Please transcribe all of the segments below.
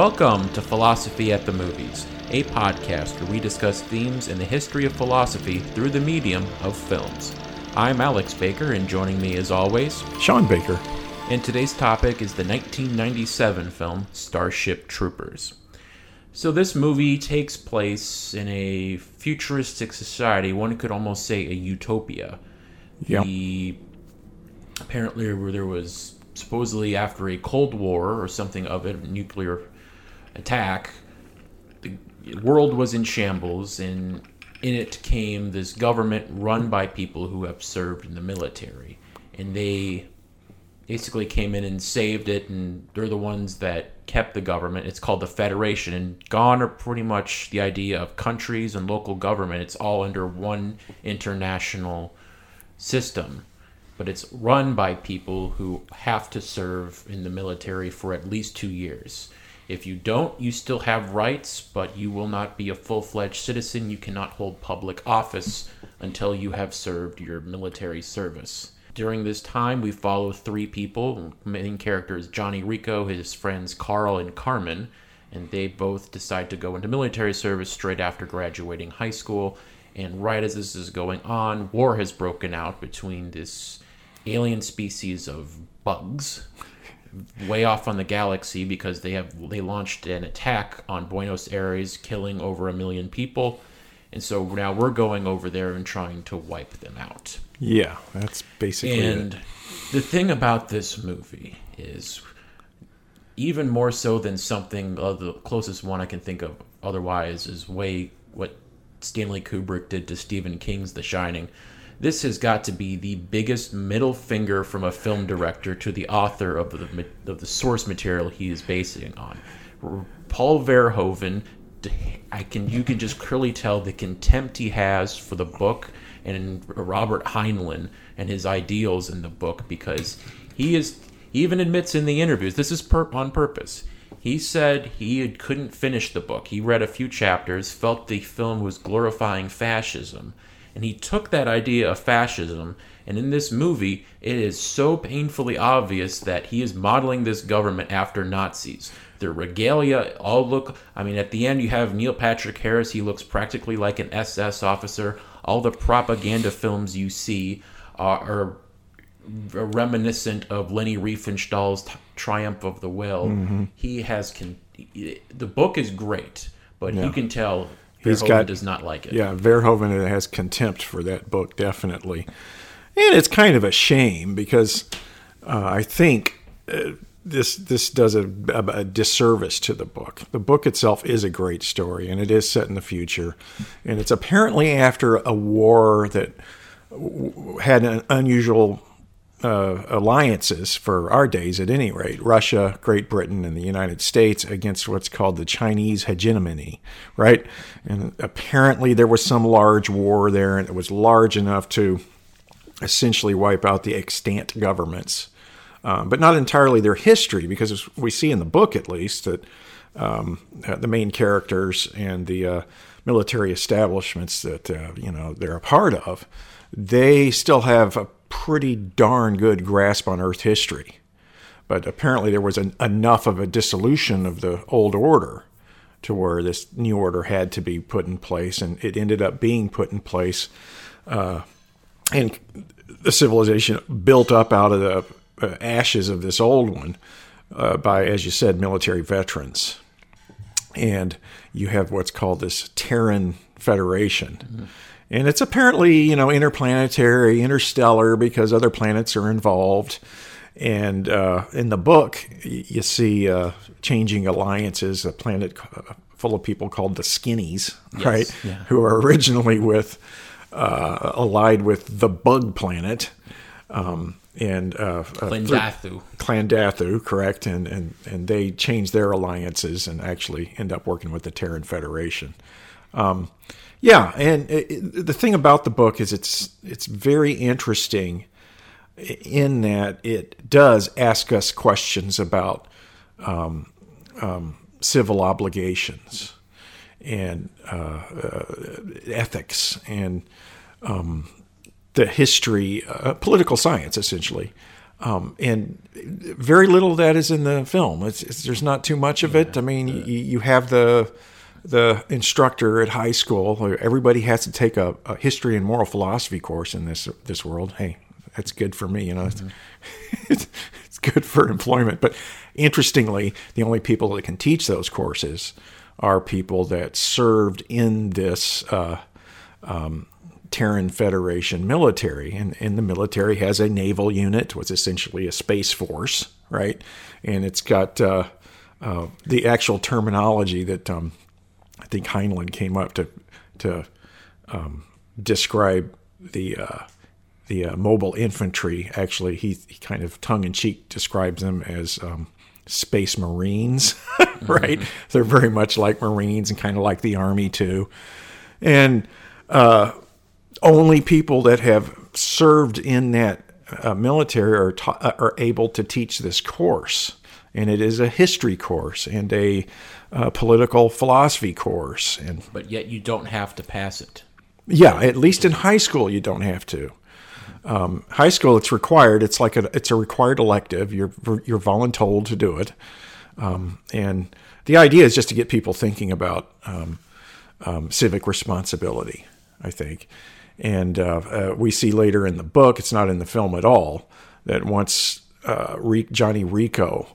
Welcome to Philosophy at the Movies, a podcast where we discuss themes in the history of philosophy through the medium of films. I'm Alex Baker, and joining me as always, Sean Baker. And today's topic is the 1997 film Starship Troopers. So, this movie takes place in a futuristic society, one could almost say a utopia. Yep. The apparently where there was supposedly after a Cold War or something of it, nuclear attack, the world was in shambles, and in it came this government run by people who have served in the military, and they basically came in and saved it, and they're the ones that kept the government. It's called the Federation, and gone are pretty much the idea of countries and local government. It's all under one international system but it's run by people who have to serve in the military for at least two years. If you don't, you still have rights, but you will not be a full fledged citizen. You cannot hold public office until you have served your military service. During this time, we follow three people. Main characters Johnny Rico, his friends Carl and Carmen, and they both decide to go into military service straight after graduating high school. And right as this is going on, war has broken out between this alien species of bugs way off on the galaxy because they have they launched an attack on Buenos Aires killing over a million people and so now we're going over there and trying to wipe them out. Yeah, that's basically and it. the thing about this movie is even more so than something uh, the closest one I can think of otherwise is way what Stanley Kubrick did to Stephen King's The Shining this has got to be the biggest middle finger from a film director to the author of the of the source material he is basing on. Paul Verhoeven, I can you can just clearly tell the contempt he has for the book and Robert Heinlein and his ideals in the book because he is he even admits in the interviews this is per, on purpose. He said he couldn't finish the book. He read a few chapters, felt the film was glorifying fascism, and he took that idea of fascism, and in this movie, it is so painfully obvious that he is modeling this government after Nazis. Their regalia all look, I mean, at the end, you have Neil Patrick Harris. He looks practically like an SS officer. All the propaganda films you see are, are reminiscent of Leni Riefenstahl's Triumph of the Will. Mm-hmm. He has, con- the book is great, but yeah. you can tell He's Verhoeven got does not like it. Yeah, Verhoeven has contempt for that book definitely, and it's kind of a shame because uh, I think uh, this this does a, a, disservice to the book. The book itself is a great story, and it is set in the future, and it's apparently after a war that had an unusual uh, alliances for our days, at any rate Russia, Great Britain, and the United States against what's called the Chinese hegemony, right? And apparently there was some large war there, and it was large enough to essentially wipe out the extant governments. Um, but not entirely their history, because we see in the book at least that um, the main characters and the uh, military establishments that uh, you know they're a part of, they still have a pretty darn good grasp on Earth history. But apparently, there was an, enough of a dissolution of the old order to where this new order had to be put in place, and it ended up being put in place. Uh, and the civilization built up out of the uh, ashes of this old one uh, by, as you said, military veterans. And you have what's called this Terran Federation. Mm-hmm and it's apparently, you know, interplanetary, interstellar, because other planets are involved. And uh, in the book, you see uh, changing alliances, a planet uh, full of people called the Skinnies, yes, right? Yeah. Who are originally with, uh, allied with the Bug Planet. Um, and uh, Klendathu. Klendathu, correct, and, and and they change their alliances and actually end up working with the Terran Federation. Um, yeah, and it, the thing about the book is it's it's very interesting in that it does ask us questions about um, um, civil obligations and uh, uh, ethics and um, the history, uh, political science, essentially, Um, and very little of that is in the film. It's, it's there's not too much of it. I mean, you, you have the the instructor at high school. Everybody has to take a, a history and moral philosophy course in this this world. Hey, that's good for me. You know, mm-hmm. it's, it's good for employment. But interestingly, the only people that can teach those courses are people that served in this uh, um, Terran Federation military. And, and the military has a naval unit, was essentially a space force, right? And it's got uh, uh, the actual terminology that um, I think Heinlein came up to to um, describe the uh, the uh, mobile infantry. Actually, he, he kind of tongue in cheek describes them as um, space marines, right? Mm-hmm. They're very much like Marines and kind of like the Army too. And uh, only people that have served in that uh, military are, ta- uh, are able to teach this course. And it is a history course and a uh, political philosophy course. And but yet you don't have to pass it. Yeah, at least in high school you don't have to. Um, high school, it's required. It's like a it's a required elective. You're you're voluntold to do it, um, and the idea is just to get people thinking about um, um civic responsibility. I think, and uh, uh, we see later in the book, it's not in the film at all, that once uh, Johnny Rico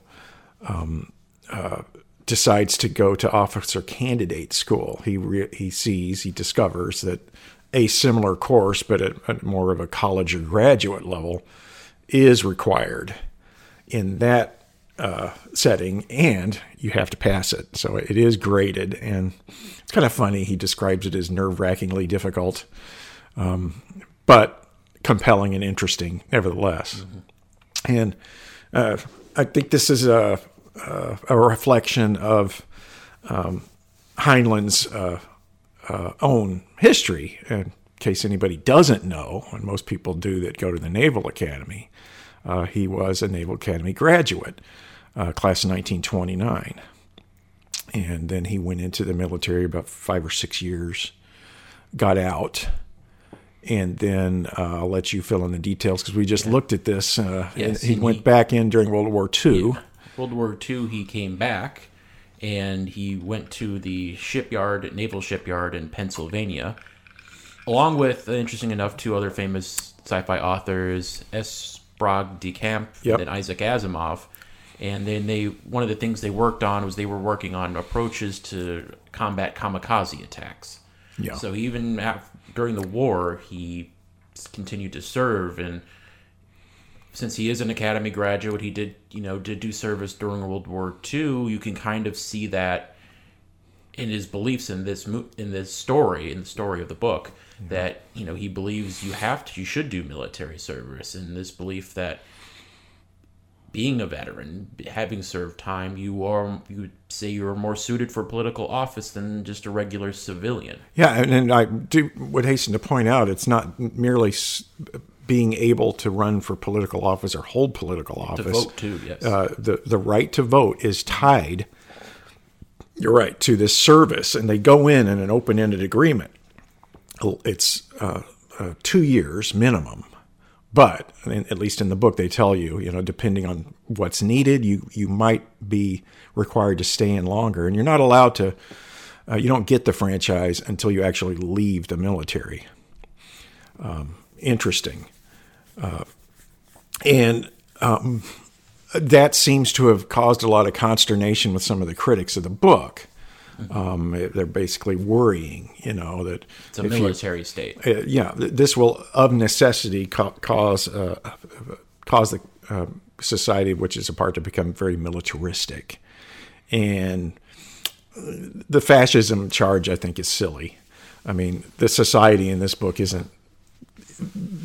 um, uh, decides to go to officer candidate school, he re- he sees he discovers that a similar course, but at, at more of a college or graduate level, is required in that uh, setting, and you have to pass it. So it is graded, and it's kind of funny. He describes it as nerve wrackingly difficult, um, but compelling and interesting nevertheless. Mm-hmm. And uh, I think this is a, a, a reflection of um, Heinlein's uh, uh, own history. In case anybody doesn't know, and most people do that go to the Naval Academy, uh, he was a Naval Academy graduate, uh, class of 1929. And then he went into the military about five or six years, got out, and then uh, I'll let you fill in the details because we just yeah. looked at this. Uh, yes, he went back in during World War II. Yeah. World War II, he came back and he went to the shipyard, naval shipyard in Pennsylvania, along with, uh, interesting enough, two other famous sci-fi authors, L. Sprague de Camp yep. and Isaac Asimov. And then they, one of the things they worked on was they were working on approaches to combat kamikaze attacks. Yeah. So even during the war, he continued to serve and since he is an academy graduate, he did you know did do service during World War II. You can kind of see that in his beliefs in this in this story in the story of the book mm-hmm. that you know he believes you have to you should do military service and this belief that being a veteran having served time you are you would say you're more suited for political office than just a regular civilian yeah and, and i do would hasten to point out it's not merely being able to run for political office or hold political office. To vote too, yes. Uh, the the right to vote is tied. You're right to this service, and they go in in an open-ended agreement. It's uh, uh, two years minimum, but at least in the book they tell you, you know, depending on what's needed, you you might be required to stay in longer, and you're not allowed to. Uh, you don't get the franchise until you actually leave the military. Um, interesting. Uh, and um, that seems to have caused a lot of consternation with some of the critics of the book. Um, they're basically worrying, you know, that it's a military you, state. Uh, yeah, this will of necessity ca- cause uh, cause the uh, society which is a part, to become very militaristic, and the fascism charge I think is silly. I mean, the society in this book isn't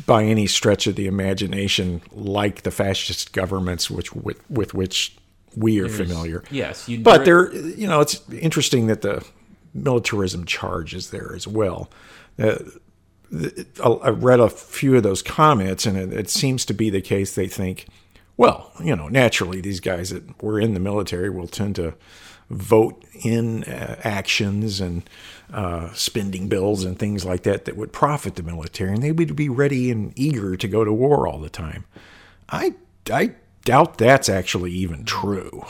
by any stretch of the imagination like the fascist governments which with, with which we are There's, familiar. Yes, but there, you know, it's interesting that the militarism charge is there as well. Uh, I read a few of those comments, and it, it, seems to be the case. They think, well, you know, naturally, these guys that were in the military will tend to vote in uh, actions and uh, spending bills and things like that that would profit the military, and they would be ready and eager to go to war all the time. I I doubt that's actually even true.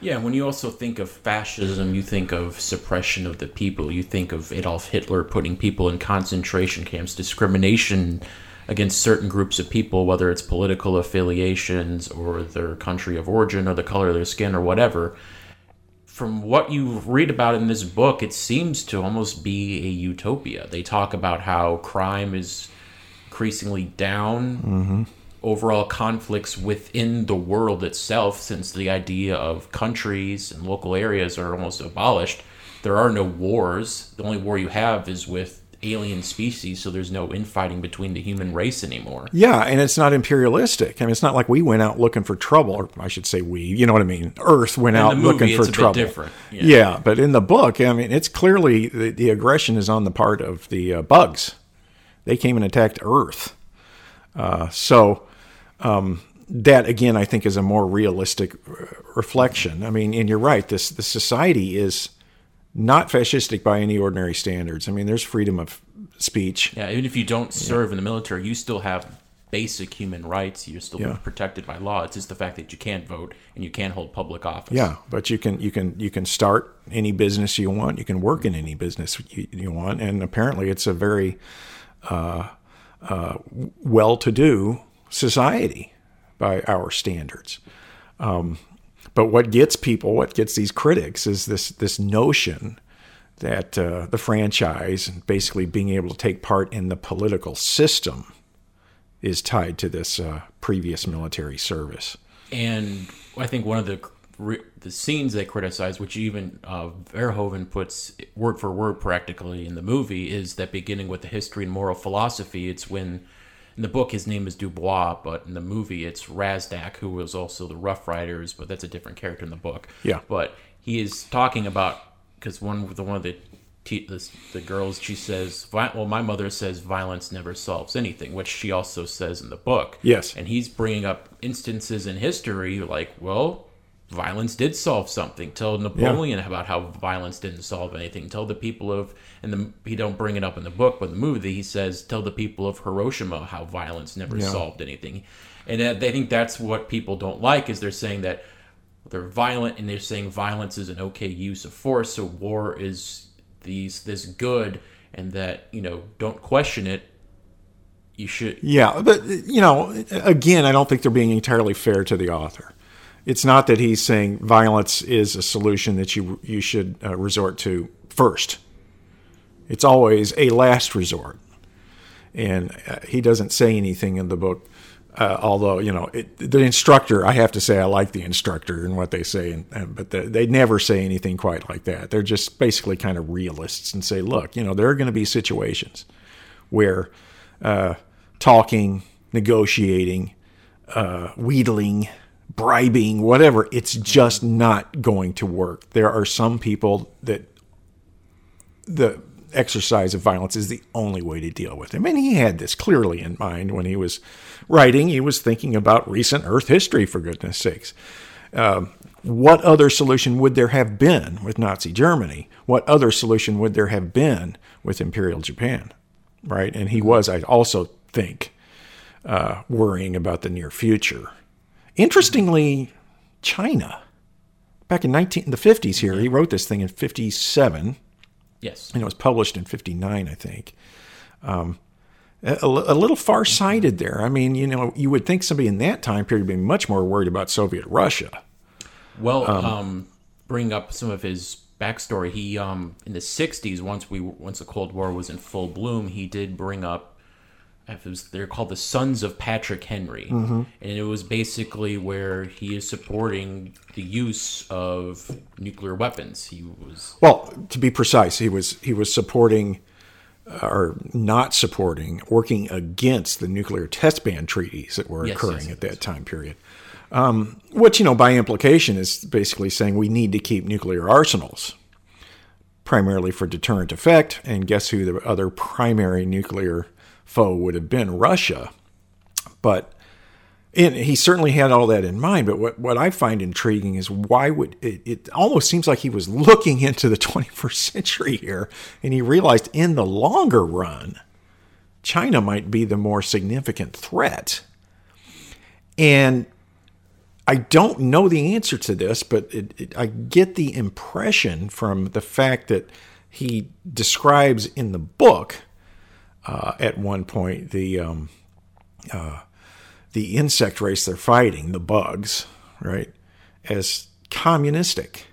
Yeah, when you also think of fascism, you think of suppression of the people. You think of Adolf Hitler putting people in concentration camps, discrimination against certain groups of people, whether it's political affiliations or their country of origin or the color of their skin or whatever. From what you read about in this book, it seems to almost be a utopia. They talk about how crime is increasingly down. Mm-hmm overall conflicts within the world itself, since the idea of countries and local areas are almost abolished. There are no wars. The only war you have is with alien species, so there's no infighting between the human race anymore. Yeah, and it's not imperialistic. I mean, it's not like we went out looking for trouble, or I should say we. You know what I mean? Earth went In out movie, looking for it's a bit trouble. different. Yeah. Yeah. but in the book, I mean, it's clearly the, the aggression is on the part of the uh, bugs. They came and attacked Earth. Uh, so um, that again, I think, is a more realistic uh, reflection. I mean, and you're right. This the society is not fascistic by any ordinary standards. I mean, there's freedom of speech. Yeah, even if you don't serve in the military, you still have basic human rights. You're still Yeah. protected by law. It's just the fact that you can't vote and you can't hold public office. Yeah, but you can you can you can start any business you want. You can work in any business you, you want, and apparently it's a very uh, uh, well-to-do society by our standards. Um, but what gets people, what gets these critics, is this this notion that uh, the franchise basically being able to take part in the political system is tied to this uh, previous military service. And I think one of the the scenes they criticize, which even uh, Verhoeven puts word for word practically in the movie, is that beginning with the history and moral philosophy. It's when in the book his name is Dubois, but in the movie it's Rasczak, who was also the Rough Riders, but that's a different character in the book. Yeah. But he is talking about because one the one of the te- the, the girls she says, well, my mother says violence never solves anything, which she also says in the book. Yes. And he's bringing up instances in history like, well, violence did solve something. Tell Napoleon about how violence didn't solve anything. Tell the people of, and the, he don't bring it up in the book, but in the movie he says, tell the people of Hiroshima how violence never Yeah. solved anything. And they think that's what people don't like is they're saying that they're violent and they're saying violence is an okay use of force, so war is these this good, and that you know don't question it. You should Yeah, but you know, again, I don't think they're being entirely fair to the author. It's not that he's saying violence is a solution that you you should uh, resort to first. It's always a last resort, and uh, he doesn't say anything in the book. Uh, although you know it, the instructor, I have to say I like the instructor and what they say, and, and but the, they never say anything quite like that. They're just basically kind of realists and say, look, you know, there are going to be situations where uh, talking, negotiating, uh, wheedling, bribing, whatever, it's just not going to work. There are some people that the exercise of violence is the only way to deal with him. And he had this clearly in mind when he was writing. He was thinking about recent Earth history, for goodness sakes. Um, what other solution would there have been with Nazi Germany? What other solution would there have been with Imperial Japan? Right? And he was, I also think, uh, worrying about the near future. Interestingly, China, back in 19, the 50s here, he wrote this thing in 57 yes. and it was published in 59 i think um, a, a little far-sighted there i mean you know you would think somebody in that time period would be much more worried about soviet russia Well, um, bring up some of his backstory. He um, in the '60s, once we once the Cold War was in full bloom, he did bring up. It was, they're called the Sons of Patrick Henry, and it was basically where he is supporting the use of nuclear weapons. He was well to be precise he was he was supporting uh, or not supporting working against the nuclear test ban treaties that were Yes, occurring yes, at that time period. Um, which you know by implication is basically saying we need to keep nuclear arsenals primarily for deterrent effect and guess who the other primary nuclear foe would have been russia. But and he certainly had all that in mind but what, what i find intriguing is why would it, it almost seems like he was looking into the 21st century here and he realized in the longer run china might be the more significant threat. And I don't know the answer to this, but it, it, I get the impression from the fact that he describes in the book uh, at one point the um, uh, the insect race they're fighting, the bugs, right, as communistic.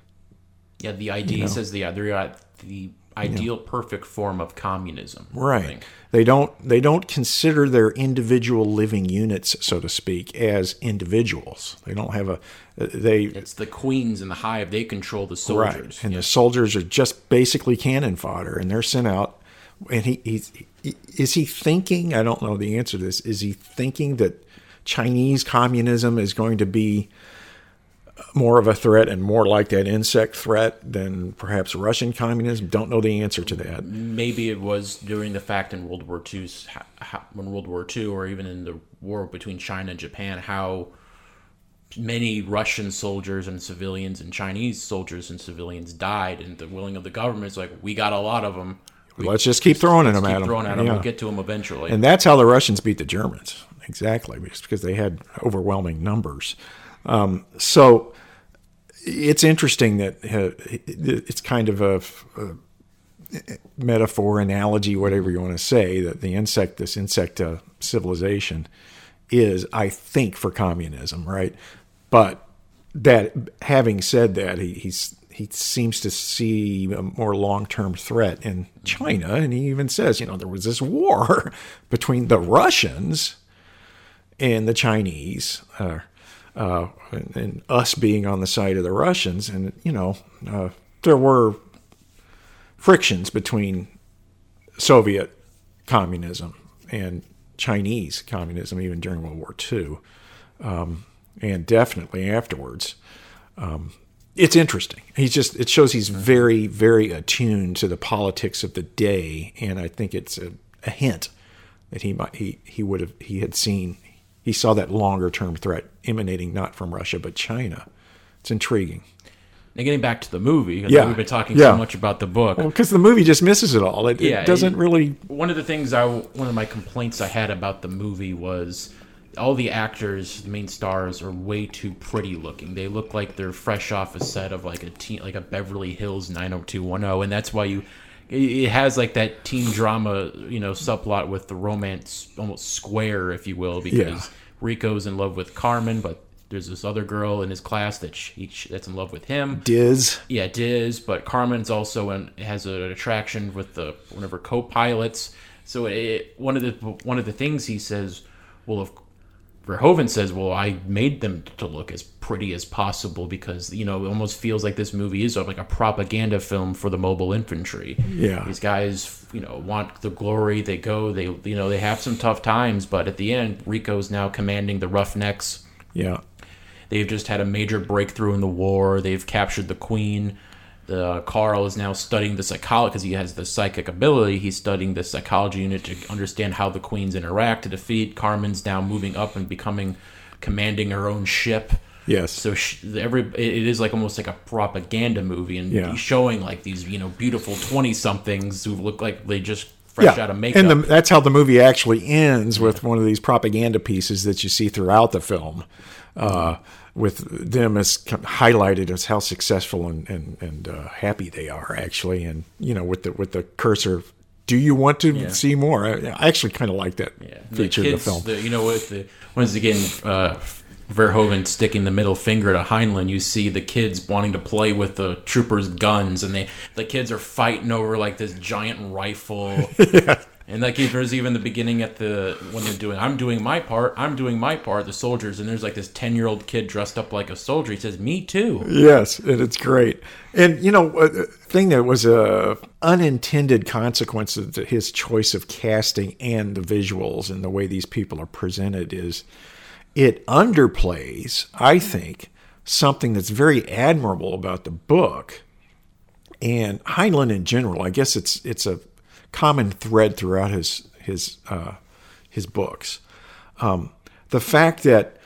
Yeah, the idea you know? says the they're the ideal perfect form of communism right. they don't they don't consider their individual living units so to speak as individuals. They don't have a they it's the queens and the hive they control the soldiers. Right and the soldiers are just basically cannon fodder and they're sent out and he, he's he, is he thinking i don't know the answer to this is he thinking that chinese communism is going to be more of a threat and more like that insect threat than perhaps Russian communism? Don't know the answer to that. Maybe it was during the fact in World War II, when World War II, or even in the war between China and Japan, how many Russian soldiers and civilians and Chinese soldiers and civilians died, and the willing of the government is like, we got a lot of them. We, let's just keep throwing them at them. Throwing at them. Yeah. We'll get to them eventually. And that's how the Russians beat the Germans. Exactly, because they had overwhelming numbers. Um, so it's interesting that uh, it's kind of a, a, metaphor, analogy, whatever you want to say, that the insect, this insect uh, civilization, is, I think, for communism, right? But that, having said that, he, he's he seems to see a more long-term threat in China, and he even says, you know, there was this war between the Russians and the Chinese. Uh, uh, and, and, us being on the side of the Russians. And, you know, uh, there were frictions between Soviet communism and Chinese communism, even during World War II, um, and definitely afterwards. Um, it's interesting. He's just it shows he's mm-hmm. very very attuned to the politics of the day, and I think it's a, a hint that he might he he would have he had seen he saw that longer term threat emanating not from Russia but China. It's intriguing. Now, getting back to the movie, yeah. we've been talking yeah. so much about the book. Well, because the movie just misses it all. It, yeah, it doesn't it, really. One of the things I, one of my complaints I had about the movie was all the actors, the main stars, are way too pretty looking. They look like they're fresh off a set of like a teen, like a Beverly Hills 90210, and that's why you it has like that teen drama, you know, subplot with the romance almost square, if you will, because yeah. Rico's in love with Carmen, but there's this other girl in his class that she, that's in love with him. Diz. Yeah, Diz. But Carmen's also an, has an attraction with the one of her co-pilots. So it, one of the one of the things he says, well, of Verhoeven says, "Well, I made them to look as pretty as possible because you know it almost feels like this movie is like a propaganda film for the mobile infantry. Yeah, these guys, you know, want the glory. They go, they you know, they have some tough times, but at the end, Rico's now commanding the Roughnecks. Yeah, they've just had a major breakthrough in the war. They've captured the Queen. The Carl is now studying the psychology because he has the psychic ability. He's studying the psychology unit to understand how the queens interact to defeat. Carmen's now moving up and becoming commanding her own ship. Yes. So she, every it is like almost like a propaganda movie, and yeah. he's showing like these you know beautiful twenty somethings who look like they just fresh yeah. out of makeup. And the, that's how the movie actually ends with one of these propaganda pieces that you see throughout the film. Uh, with them as highlighted as how successful and and, and uh, happy they are actually, and you know with the with the cursor. Do you want to yeah. see more? I, I actually kind of like that yeah. feature the kids, of the film. The, you know, with the once again, uh, Verhoeven sticking the middle finger to Heinlein, you see the kids wanting to play with the troopers' guns, and they the kids are fighting over like this giant rifle. yeah. And like there's even the beginning at the when they're doing I'm doing my part, I'm doing my part, the soldiers, and there's like this ten year old kid dressed up like a soldier. He says, "Me too." Yes, and it's great. And you know, uh, a thing that was a unintended consequence of his choice of casting and the visuals and the way these people are presented is it underplays, I think, something that's very admirable about the book and Heinlein in general. I guess it's it's a common thread throughout his his uh, his books. Um, the fact that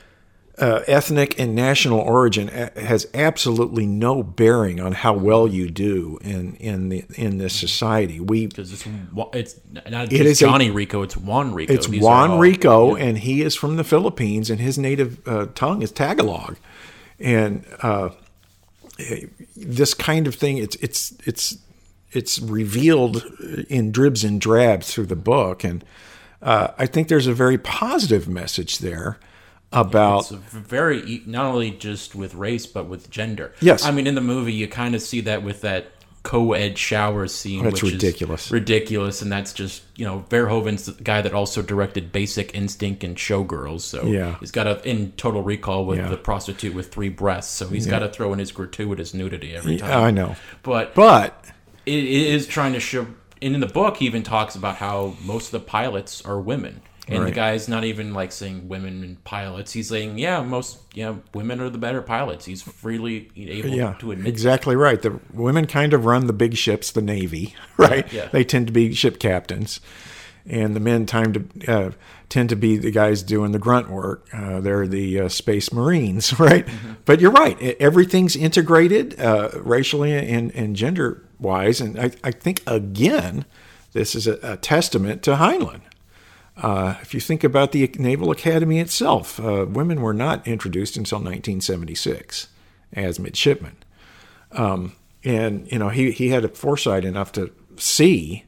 uh, ethnic and national origin a- has absolutely no bearing on how well you do in in the in this society. We because it's it's not It is a- Johnny Rico, it's Juan Rico. it's These Juan all- Rico, and he is from the Philippines, and his native uh, tongue is Tagalog, and uh, this kind of thing it's it's it's it's revealed in dribs and drabs through the book, and uh, I think there's a very positive message there about It's very not only just with race but with gender. Yes. I mean in the movie you kind of see that with that co-ed shower scene. That's which ridiculous. Is ridiculous, and that's just you know Verhoeven's the guy that also directed Basic Instinct and Showgirls. So Yeah. he's got a in Total Recall with Yeah. the prostitute with three breasts. So he's got to throw in his gratuitous nudity every time. I know, But but it, it is trying to show. And in the book, he even talks about how most of the pilots are women. And the Right. guy's not even like saying women and pilots. He's saying, yeah, most yeah, women are the better pilots. He's freely able yeah, to admit. exactly right. The women kind of run the big ships, the Navy, right? yeah. They tend to be ship captains, and the men time to uh, tend to be the guys doing the grunt work. Uh, they're the uh, space marines, right? But you're right. Everything's integrated uh, racially and, and gender wise, and I, I think again, this is a, a testament to Heinlein. Uh, if you think about the Naval Academy itself, uh, women were not introduced until 1976 as midshipmen. Um, and, you know, he, he had a foresight enough to see,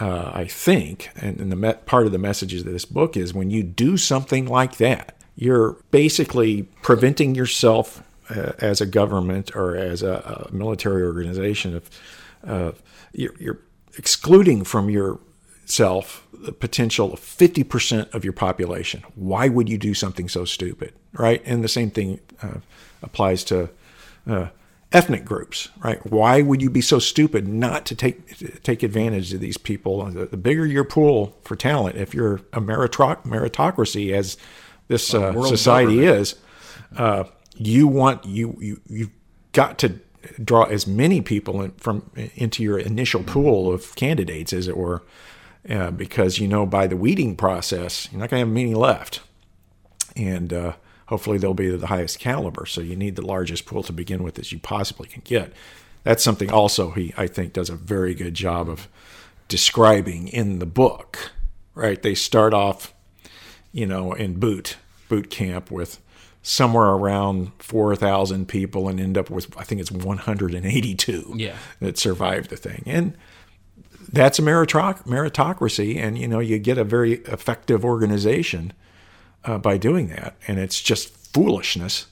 uh, I think, and, and the me- part of the messages of this book is when you do something like that, you're basically preventing yourself uh, as a government or as a, a military organization of, uh, you're, you're excluding from yourself the potential of 50% of your population. Why would you do something so stupid, right? And the same thing uh, applies to uh, ethnic groups, right? Why would you be so stupid not to take take advantage of these people? The, the bigger your pool for talent, if you're a meritocracy, meritocracy as this uh, society government. is, uh, you want you you you've got to draw as many people in, from into your initial pool of candidates, as it were, uh, because you know by the weeding process you're not going to have many left, and uh, hopefully they'll be the highest caliber. So you need the largest pool to begin with as you possibly can get. That's something also he I think does a very good job of describing in the book. Right, they start off you know, in boot boot camp with somewhere around four thousand people, and end up with I think it's one hundred and eighty-two Yeah. that survived the thing, and that's a meritoc- meritocracy, and you know you get a very effective organization uh, by doing that, and it's just foolishness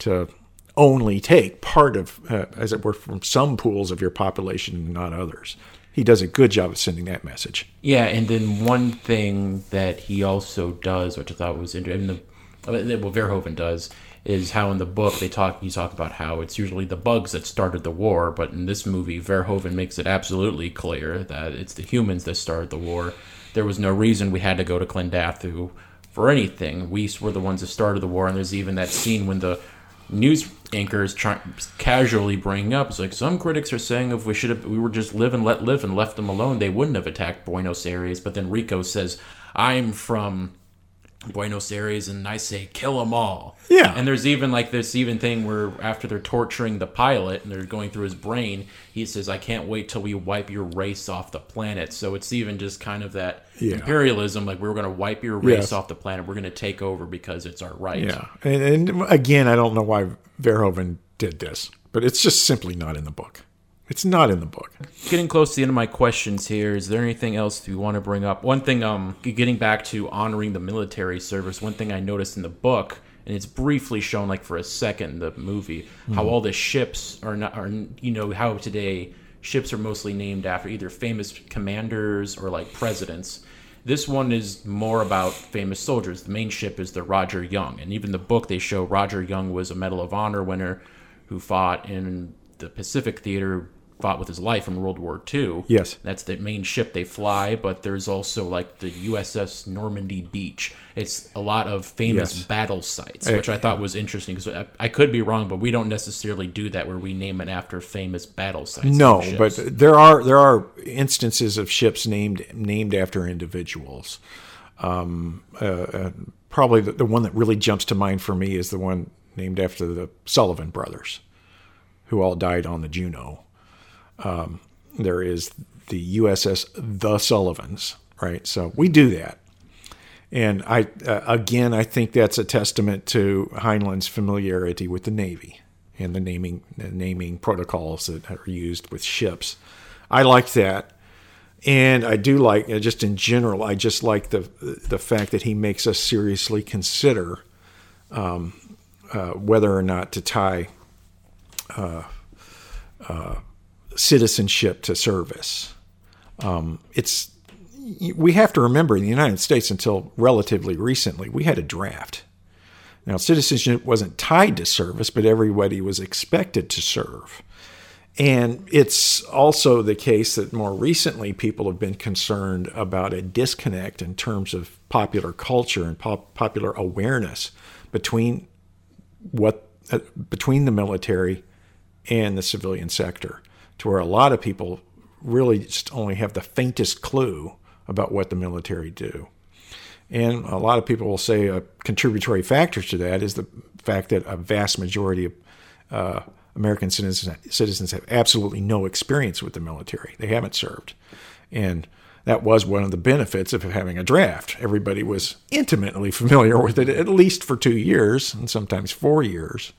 to only take part of, uh, as it were, from some pools of your population and not others. He does a good job of sending that message. Yeah, and then one thing that he also does, which I thought was interesting, the what Verhoeven does is how in the book they talk you talk about how it's usually the bugs that started the war, but in this movie Verhoeven makes it absolutely clear that it's the humans that started the war. There was no reason we had to go to Klendathu for anything. We were the ones that started the war, and there's even that scene when the news anchors try, casually bring up it's like some critics are saying if we should have we were just live and let live and left them alone they wouldn't have attacked buenos aires but then rico says i'm from buenos aires and i say kill them all Yeah. and there's even like this even thing where after they're torturing the pilot and they're going through his brain he says i can't wait till we wipe your race off the planet so it's even just kind of that Yeah. imperialism like we're going to wipe your race Yes. off the planet we're going to take over because it's our right Yeah, and, and again, I don't know why Verhoeven did this, but it's just simply not in the book. It's not in the book. getting close to the end of my questions here is there anything else you want to bring up? One thing um getting back to honoring the military service one thing i noticed in the book and it's briefly shown like for a second in the movie how all the ships are not are you know how today ships are mostly named after either famous commanders or like presidents. This one is more about famous soldiers. The main ship is the roger young and even the book they show roger young was a medal of honor winner who fought in the pacific theater fought with his life in World War II. Yes. That's the main ship they fly, but there's also like the USS Normandy Beach. It's a lot of famous Yes. battle sites, which I thought was interesting because I, I could be wrong, but we don't necessarily do that where we name it after famous battle sites. No, but there are there are instances of ships named named after individuals. Um, uh, uh, probably the, the one that really jumps to mind for me is the one named after the Sullivan brothers, who all died on the Juneau. Um, there is the USS The Sullivans, right? So we do that. And I uh, again, I think that's a testament to Heinlein's familiarity with the Navy and the naming the naming protocols that are used with ships. I like that, and I do like uh, just in general. I just like the the fact that he makes us seriously consider um, uh, whether or not to tie uh, uh, citizenship to service. Um, it's we have to remember in the United States until relatively recently, we had a draft. Now, citizenship wasn't tied to service, but everybody was expected to serve. And it's also the case that more recently people have been concerned about a disconnect in terms of popular culture and pop- popular awareness between what uh, between the military and the civilian sector, to where a lot of people really just only have the faintest clue about what the military do. And a lot of people will say a contributory factor to that is the fact that a vast majority of uh, American citizens, citizens have absolutely no experience with the military. They haven't served. And that was one of the benefits of having a draft. Everybody was intimately familiar with it, at least for two years, and sometimes four years.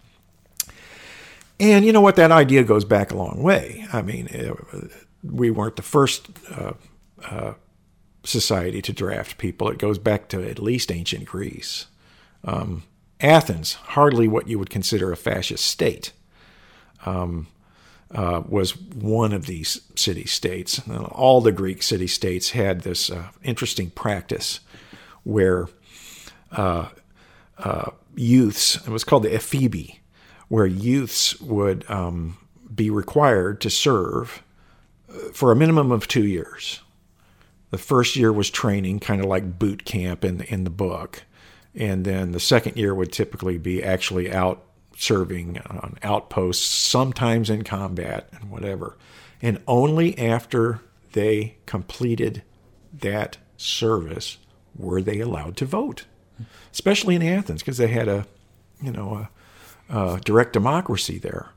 And you know what? That idea goes back a long way. I mean, uh, we weren't the first uh, uh, society to draft people. It goes back to at least ancient Greece. Um, Athens, hardly what you would consider a fascist state, um, uh, was one of these city states. All the Greek city states had this uh, interesting practice where uh, uh youths, it was called the ephebi, where youths would um, be required to serve uh, for a minimum of two years. The first year was training, kind of like boot camp in the, in the book. And then the second year would typically be actually out serving on outposts, sometimes in combat and whatever. And only after they completed that service were they allowed to vote, especially in Athens, because they had a, you know, a, a direct democracy there.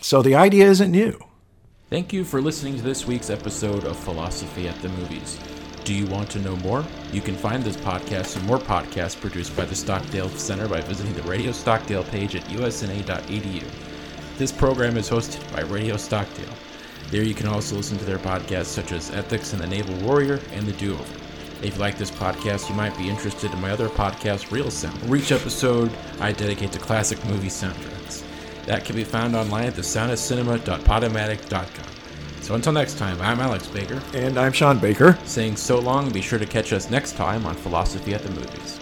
So the idea isn't new. Thank you for listening to this week's episode of Philosophy at the Movies. Do you want to know more? You can find this podcast and more podcasts produced by the Stockdale Center by visiting the Radio Stockdale page at usna.edu. This program is hosted by Radio Stockdale. There you can also listen to their podcasts such as Ethics and the Naval Warrior and The Do Over. If you like this podcast, you might be interested in my other podcast, Real Sound. For each episode, I dedicate to classic movie soundtracks. That can be found online at thesoundofcinema.podomatic.com. So until next time, I'm Alex Baker. And I'm Sean Baker. Saying so long, be sure to catch us next time on Philosophy at the Movies.